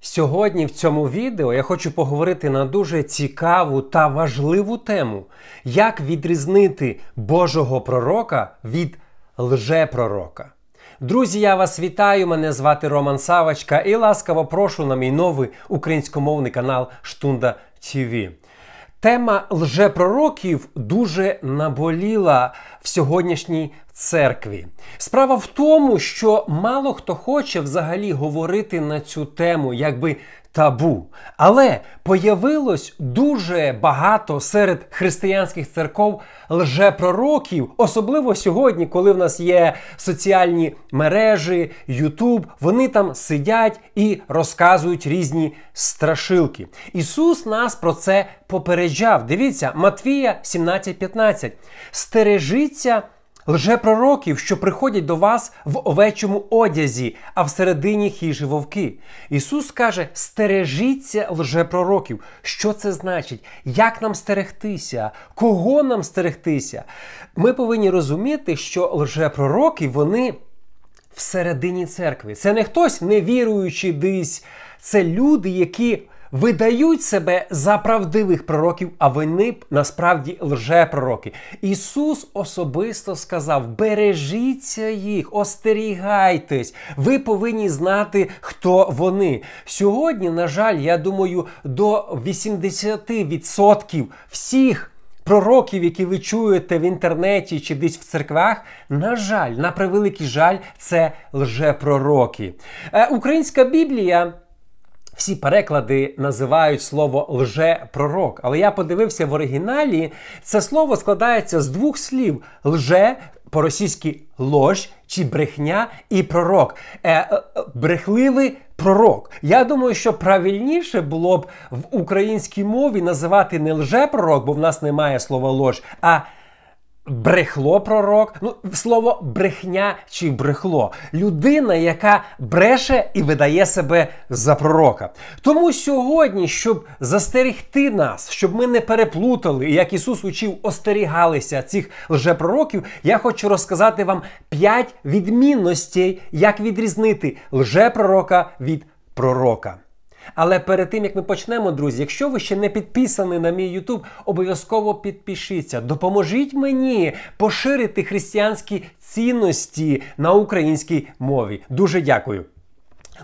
Сьогодні в цьому відео я хочу поговорити на дуже цікаву та важливу тему, як відрізнити Божого пророка від лжепророка. Друзі, я вас вітаю! Мене звати Роман Савочка і ласкаво прошу на мій новий українськомовний канал Штунда ТВ. Тема лжепророків дуже наболіла в сьогоднішній церкві. Справа в тому, що мало хто хоче взагалі говорити на цю тему, якби табу. Але появилось дуже багато серед християнських церков лжепророків, особливо сьогодні, коли в нас є соціальні мережі, Ютуб, вони там сидять і розказують різні страшилки. Ісус нас про це попереджав. Дивіться, Матвія 17,15. Стережіться лжепророків, що приходять до вас в овечому одязі, а всередині хижі вовки. Ісус каже: стережіться лжепророків. Що це значить? Як нам стерегтися? Кого нам стерегтися? Ми повинні розуміти, що лжепророки вони всередині церкви. Це не хтось невіруючий десь, це люди, які видають себе за правдивих пророків, а вони насправді лжепророки. Ісус особисто сказав: бережіться їх, остерігайтесь, ви повинні знати, хто вони. Сьогодні, на жаль, я думаю, до 80% всіх. Пророків, які ви чуєте в інтернеті чи десь в церквах, на жаль, на превеликий жаль, це лжепророки. Е, Українська Біблія всі переклади називають слово лже-пророк. Але я подивився в оригіналі, це слово складається з двох слів: лже по-російськи лож чи брехня і пророк. Е, е, Брехливий пророк. Я думаю, що правильніше було б в українській мові називати не лже-пророк, бо в нас немає слова лож, а Брехло пророк, ну слово брехня чи брехло. Людина, яка бреше і видає себе за пророка. Тому сьогодні, щоб застерігти нас, щоб ми не переплутали, як Ісус учив, остерігалися цих лжепророків, я хочу розказати вам п'ять відмінностей, як відрізнити лжепророка від пророка. Але перед тим як ми почнемо, друзі, якщо ви ще не підписані на мій YouTube, обов'язково підпишіться. Допоможіть мені поширити християнські цінності на українській мові. Дуже дякую.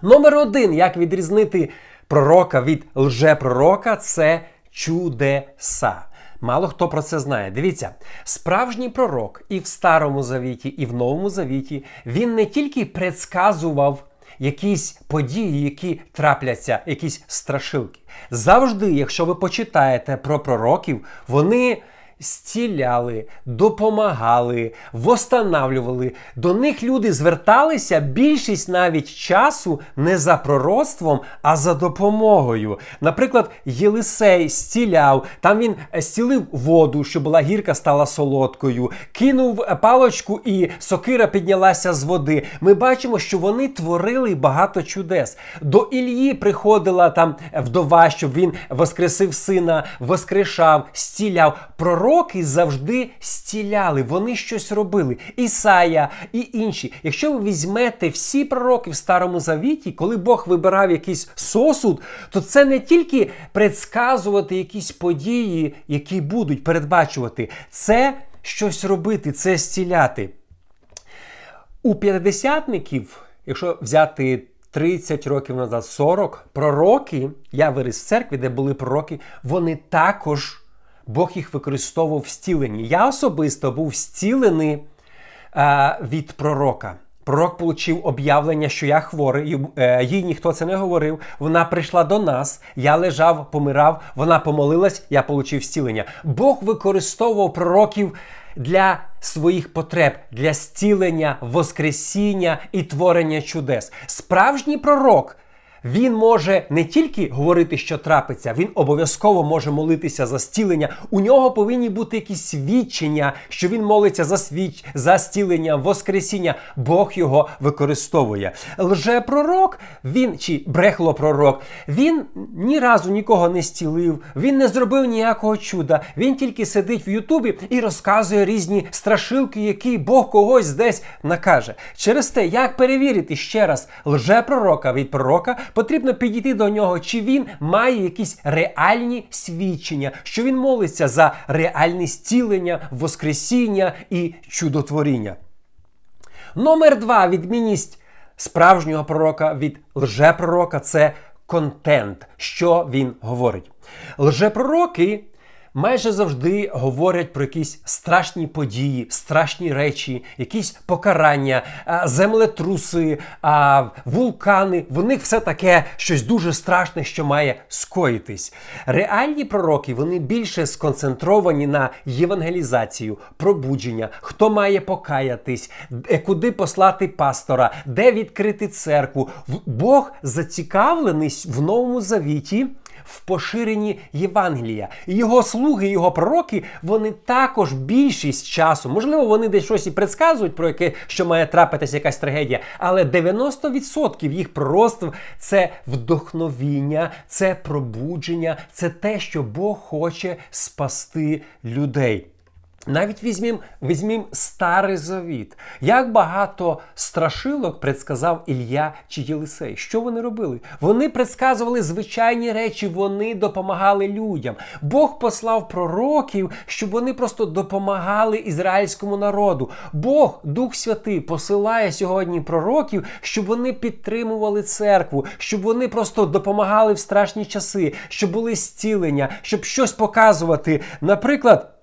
Номер один, як відрізнити пророка від лжепророка, це чудеса. Мало хто про це знає. Дивіться, справжній пророк і в Старому Завіті, і в Новому Завіті він не тільки предсказував якісь події, які трапляться, якісь страшилки. Завжди, якщо ви почитаєте про пророків, вони зціляли, допомагали, восстанавлювали. До них люди зверталися більшість навіть часу не за пророцтвом, а за допомогою. Наприклад, Єлисей зціляв, там він зцілив воду, що була гірка, стала солодкою, кинув палочку, і сокира піднялася з води. Ми бачимо, що вони творили багато чудес. До Ільї приходила там вдова, щоб він воскресив сина, воскрешав, зціляв. Пророк пророки завжди стіляли, вони щось робили. Ісая і інші. Якщо ви візьмете всі пророки в Старому Завіті, коли Бог вибирав якийсь сосуд, то це не тільки предсказувати якісь події, які будуть передбачувати, це щось робити, це стіляти. У п'ятдесятників, якщо взяти 30 років назад, 40 пророки, я виріс в церкві, де були пророки, вони також Бог їх використовував в. Я особисто був зцілений е, від пророка. Пророк отримав об'явлення, що я хворий, е, їй ніхто це не говорив. Вона прийшла до нас, я лежав, помирав, вона помолилась, я отримав зцілення. Бог використовував пророків для своїх потреб, для зцілення, воскресіння і творення чудес. Справжній пророк він може не тільки говорити, що трапиться, він обов'язково може молитися за стілення. У нього повинні бути якісь свідчення, що він молиться за свіч, за стілення, воскресіння. Бог його використовує. Лжепророк, він чи брехлопророк, він ні разу нікого не стілив, він не зробив ніякого чуда. Він тільки сидить в Ютубі і розказує різні страшилки, які Бог когось десь накаже. Через те, як перевірити ще раз лжепророка від пророка потрібно підійти до нього, чи він має якісь реальні свідчення, що він молиться за реальне зцілення, воскресіння і чудотворіння. Номер два відмінність справжнього пророка від лжепророка це контент, що він говорить. Лжепророки майже завжди говорять про якісь страшні події, страшні речі, якісь покарання, землетруси, вулкани. В них все таке щось дуже страшне, що має скоїтись. Реальні пророки вони більше сконцентровані на євангелізацію, пробудження, хто має покаятись, е, куди послати пастора, де відкрити церкву. Бог зацікавлений в новому завіті в поширенні Євангелія. Його слуги, його пророки, вони також більшість часу, можливо, вони десь щось і предсказують, про яке що має трапитися якась трагедія, але 90% їх пророцтв – це вдохновіння, це пробудження, це те, що Бог хоче спасти людей. Навіть візьмім, візьмім старий завіт. Як багато страшилок предсказав Ілля чи Єлисей. Що вони робили? Вони предсказували звичайні речі, вони допомагали людям. Бог послав пророків, щоб вони просто допомагали ізраїльському народу. Бог, Дух Святий, посилає сьогодні пророків, щоб вони підтримували церкву, щоб вони просто допомагали в страшні часи, щоб були зцілення, щоб щось показувати. Наприклад.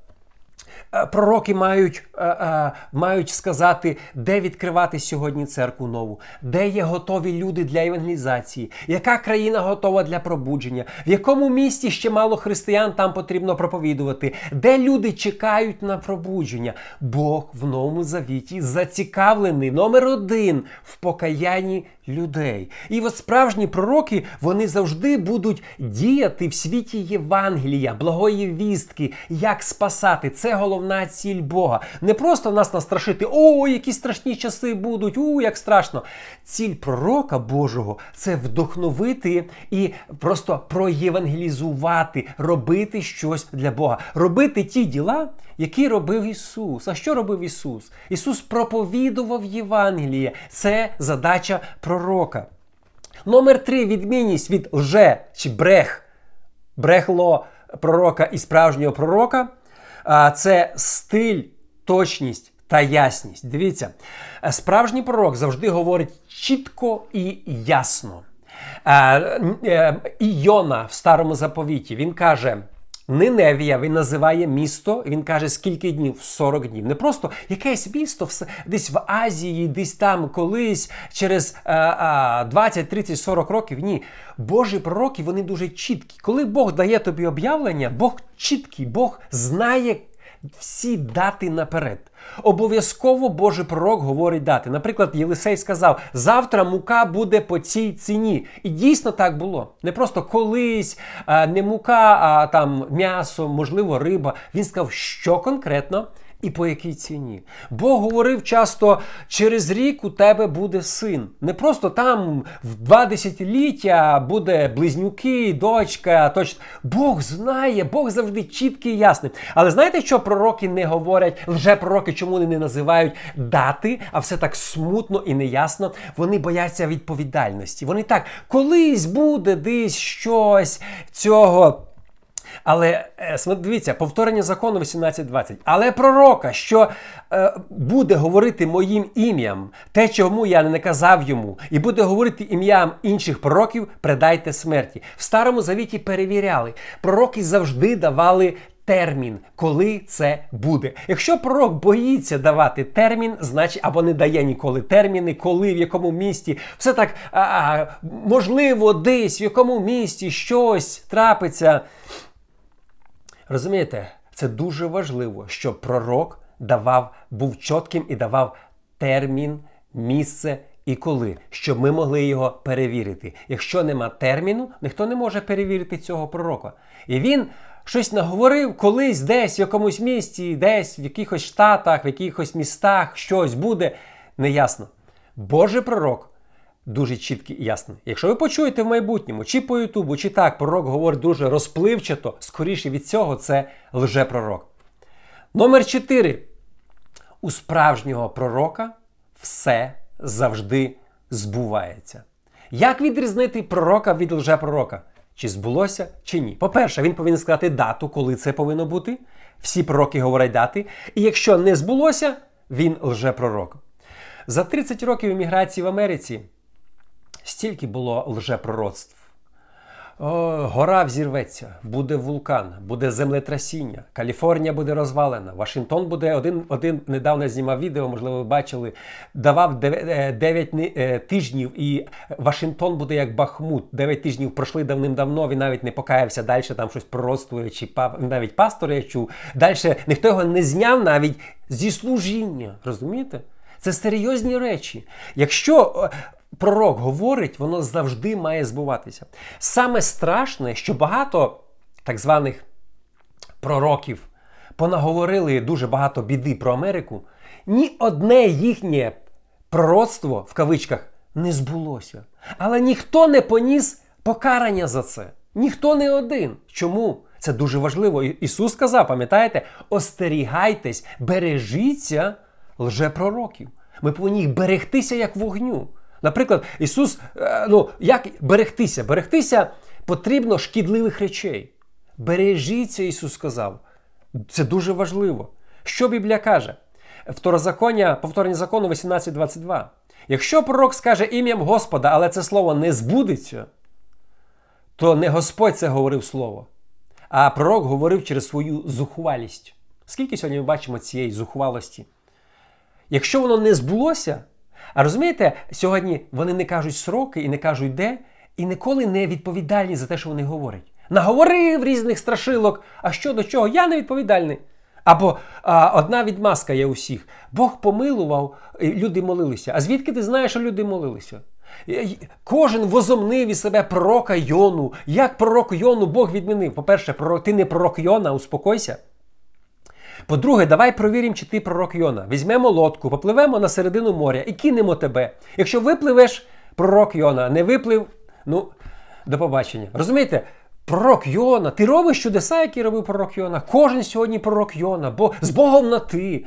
Е, пророки мають е, е, мають сказати, де відкривати сьогодні церкву нову, де є готові люди для евангелізації, яка країна готова для пробудження, в якому місті ще мало християн там потрібно проповідувати, де люди чекають на пробудження. Бог в новому завіті зацікавлений номер один в покаянні людей. І от справжні пророки вони завжди будуть діяти в світі Євангелія, благої вістки, як спасати. Це головна ціль Бога. Не просто нас настрашити, о, які страшні часи будуть, у, як страшно. Ціль пророка Божого це вдохновити і просто проєвангелізувати, робити щось для Бога, робити ті діла, які робив Ісус. А що робив Ісус? Ісус проповідував Євангеліє. Це задача пророка. Номер три відмінність від лже чи брех, брехло пророка і справжнього пророка. Це стиль, точність та ясність. Дивіться, справжній пророк завжди говорить чітко і ясно. Е, Іона в старому заповіті він каже. Ниневія він називає місто, він каже, скільки днів? 40 днів. Не просто якесь місто десь в Азії, десь там колись, через а, а, 20, 30, 40 років. Ні. Божі пророки вони дуже чіткі. Коли Бог дає тобі об'явлення, Бог чіткий, Бог знає всі дати наперед. Обов'язково Божий пророк говорить дати. Наприклад, Єлисей сказав: завтра мука буде по цій ціні. І дійсно так було. Не просто колись, не мука, а там м'ясо, можливо, риба. Він сказав, що конкретно і по якій ціні. Бог говорив часто, через рік у тебе буде син. Не просто там в два десятиліття буде близнюки, дочка. Точ... Бог знає, Бог завжди чіткий і ясний. Але знаєте, що пророки не говорять? Лже пророки, чому вони не називають дати, а все так смутно і неясно. Вони бояться відповідальності. Вони так, колись буде десь щось цього. Але е, дивіться, повторення закону 18.20. Але пророка, що е, буде говорити моїм ім'ям, те, чому я не наказав йому, і буде говорити ім'ям інших пророків, предайте смерті. В старому завіті перевіряли. Пророки завжди давали. Термін, коли це буде. Якщо пророк боїться давати термін, значить або не дає ніколи терміни, коли, в якому місті, все так а, можливо, десь в якому місті щось трапиться. Розумієте, це дуже важливо, щоб пророк давав, був чітким і давав термін, місце і коли, щоб ми могли його перевірити. Якщо нема терміну, ніхто не може перевірити цього пророка. І він щось наговорив колись, десь в якомусь місті, десь в якихось штатах, в якихось містах щось буде. Неясно. Божий пророк. Дуже чіткий і ясний. Якщо ви почуєте в майбутньому, чи по Ютубу, чи так, пророк говорить дуже розпливчато, скоріше від цього це лжепророк. Номер 4. У справжнього пророка все завжди збувається. Як відрізнити пророка від лжепророка? Чи збулося, чи ні? По-перше, він повинен сказати дату, коли це повинно бути. Всі пророки говорять дати. І якщо не збулося, він лжепророк. За 30 років еміграції в Америці стільки було лжепророцтв. О, Гора взірветься, буде вулкан, буде землетрасіння, Каліфорнія буде розвалена, Вашингтон буде один один недавно знімав відео, можливо, ви бачили, давав 9 е, е, тижнів, і Вашингтон буде як Бахмут. 9 тижнів пройшли давним-давно. Він навіть не покаявся далі, там щось пророцтвує, чи навіть пастор я чув. Далі ніхто його не зняв навіть зі служіння. Розумієте? Це серйозні речі. Якщо пророк говорить, воно завжди має збуватися. Саме страшне, що багато так званих пророків понаговорили дуже багато біди про Америку, ні одне їхнє пророцтво в кавичках не збулося. Але ніхто не поніс покарання за це. Ніхто не один. Чому? Це дуже важливо. Ісус сказав, пам'ятаєте, остерігайтесь, бережіться лжепророків. Ми повинні їх берегтися як вогню. Наприклад, Ісус, е, ну як берегтися? Берегтися потрібно шкідливих речей. Бережіться, Ісус сказав. Це дуже важливо. Що Біблія каже? Второзаконня, повторення закону 18.22. Якщо пророк скаже ім'ям Господа, але це слово не збудеться, то не Господь це говорив слово, а пророк говорив через свою зухвалість. Скільки сьогодні ми бачимо цієї зухвалості? Якщо воно не збулося, а розумієте, сьогодні вони не кажуть сроки і не кажуть де, і ніколи не відповідальні за те, що вони говорять. Наговорив різних страшилок, а що до чого, я не відповідальний. Або а, одна відмазка є усіх. Бог помилував, люди молилися. А звідки ти знаєш, що люди молилися? Кожен возомнив із себе пророка Йону. Як пророк Йону Бог відмінив? По-перше, пророк, ти не пророк Йона, успокойся. По-друге, давай провіримо, чи ти пророк Йона. Візьмемо лодку, попливемо на середину моря і кинемо тебе. Якщо випливеш, пророк Йона, не виплив, ну, до побачення. Розумієте? Пророк Йона, ти робиш чудеса, які робив пророк Йона. Кожен сьогодні пророк Йона, бо з Богом на ти.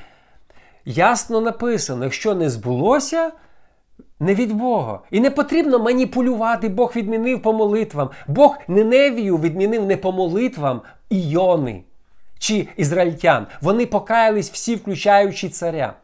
Ясно написано, якщо не збулося, не від Бога. І не потрібно маніпулювати, Бог відмінив по молитвам. Бог Неневію відмінив не по молитвам Іони чи ізраїльтян. Вони покаялись всі, включаючи царя.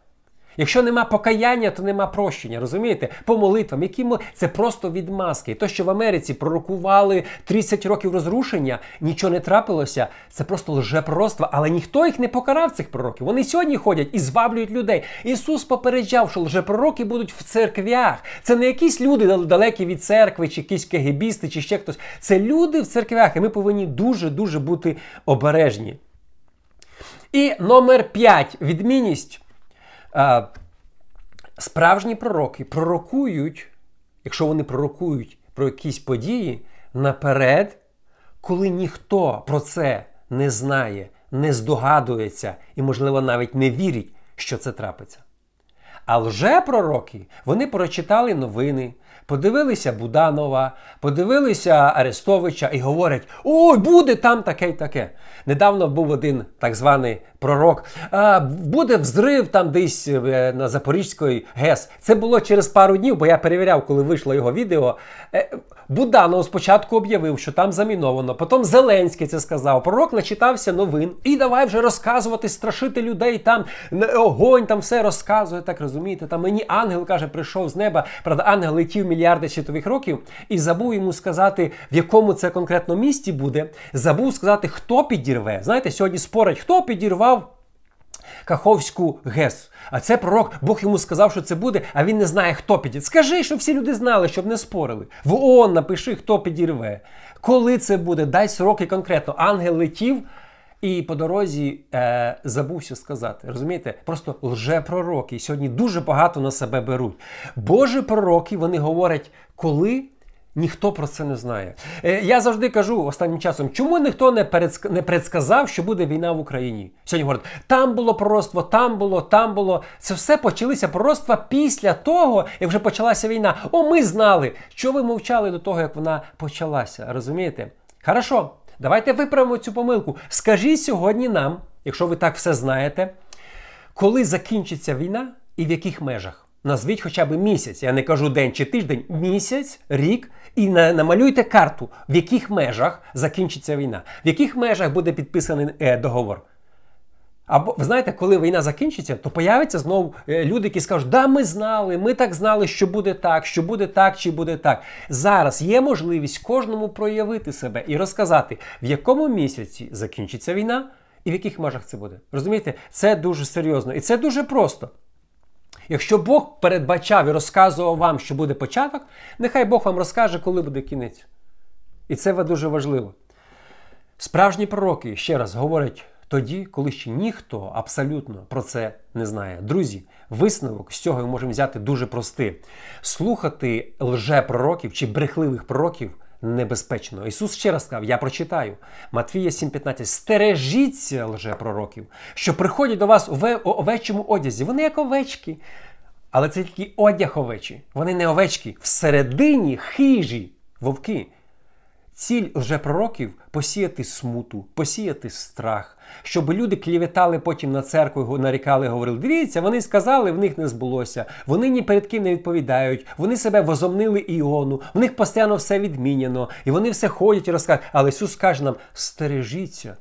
Якщо нема покаяння, то нема прощення. Розумієте? По молитвам, які ми... це просто відмазки. І то, що в Америці пророкували 30 років розрушення, нічого не трапилося, це просто лжепророцтво, але ніхто їх не покарав, цих пророків. Вони сьогодні ходять і зваблюють людей. Ісус попереджав, що лжепророки будуть в церквях. Це не якісь люди далекі від церкви, чи якісь кегебісти, чи ще хтось. Це люди в церквях, і ми повинні дуже-дуже бути обережні. І номер 5 відмінність. Справжні пророки пророкують, якщо вони пророкують про якісь події наперед, коли ніхто про це не знає, не здогадується і, можливо, навіть не вірить, що це трапиться. А лже-пророки, вони прочитали новини, подивилися Буданова, подивилися Арестовича і говорять: ой, буде там таке й таке. Недавно був один так званий пророк. А, Буде взрив там десь е, на Запорізької ГЕС. Це було через пару днів, бо я перевіряв, коли вийшло його відео. Е, Буданов спочатку об'явив, що там заміновано. Потім Зеленський це сказав. Пророк начитався новин і давай вже розказувати, страшити людей. Там огонь, там все розказує. Так розумієте? Там мені ангел каже, прийшов з неба. Правда, ангел летів мільярди світових років і забув йому сказати, в якому це конкретно місті буде. Забув сказати, хто підірве. Знаєте, сьогодні спорять, хто підірвав. Каховську ГЕС. А це пророк, Бог йому сказав, що це буде, а він не знає, хто підірве. Скажи, щоб всі люди знали, щоб не спорили. В ООН напиши, хто підірве. Коли це буде, дай сроки конкретно. Ангел летів І по дорозі е, забувся сказати. Розумієте? Просто лжепророки сьогодні дуже багато на себе беруть. Божі пророки вони говорять, коли. Ніхто про це не знає. Е, я завжди кажу останнім часом, чому ніхто не передск... не предсказав, що буде війна в Україні. Сьогодні говорять, там було пророцтво, там було, там було. Це все почалися пророцтва після того, як вже почалася війна. О, ми знали, що ви мовчали до того, як вона почалася. Розумієте? Хорошо, давайте виправимо цю помилку. Скажіть сьогодні нам, якщо ви так все знаєте, коли закінчиться війна і в яких межах? Назвіть хоча б місяць, я не кажу день чи тиждень, місяць, рік, і намалюйте карту, в яких межах закінчиться війна, в яких межах буде підписаний е, договор. Або ви знаєте, коли війна закінчиться, то появляться знову е, люди, які скажуть, да, ми знали, ми так знали, що буде так, що буде так чи буде так. Зараз є можливість кожному проявити себе і розказати, в якому місяці закінчиться війна і в яких межах це буде. Розумієте, це дуже серйозно і це дуже просто. Якщо Бог передбачав і розказував вам, що буде початок, нехай Бог вам розкаже, коли буде кінець. І це дуже важливо. Справжні пророки, ще раз, говорять тоді, коли ще ніхто абсолютно про це не знає. Друзі, висновок з цього ми можемо взяти дуже простий. Слухати лже-пророків чи брехливих пророків небезпечно. Ісус ще раз сказав, я прочитаю. Матвія 7,15. Стережіться лжепророків, що приходять до вас у овечому одязі. Вони як овечки. Але це тільки одяг овечі. Вони не овечки. Всередині хижі вовки. Ціль лжепророків посіяти смуту, посіяти страх, щоб люди кліветали потім на церкву, нарікали, говорили: дивіться, вони сказали, в них не збулося, вони ні перед ким не відповідають, вони себе возомнили іону, в них постійно все відміняно, і вони все ходять і розказують. Але Ісус каже нам: стережіться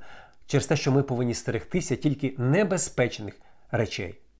через те, що ми повинні стерегтися тільки небезпечних речей.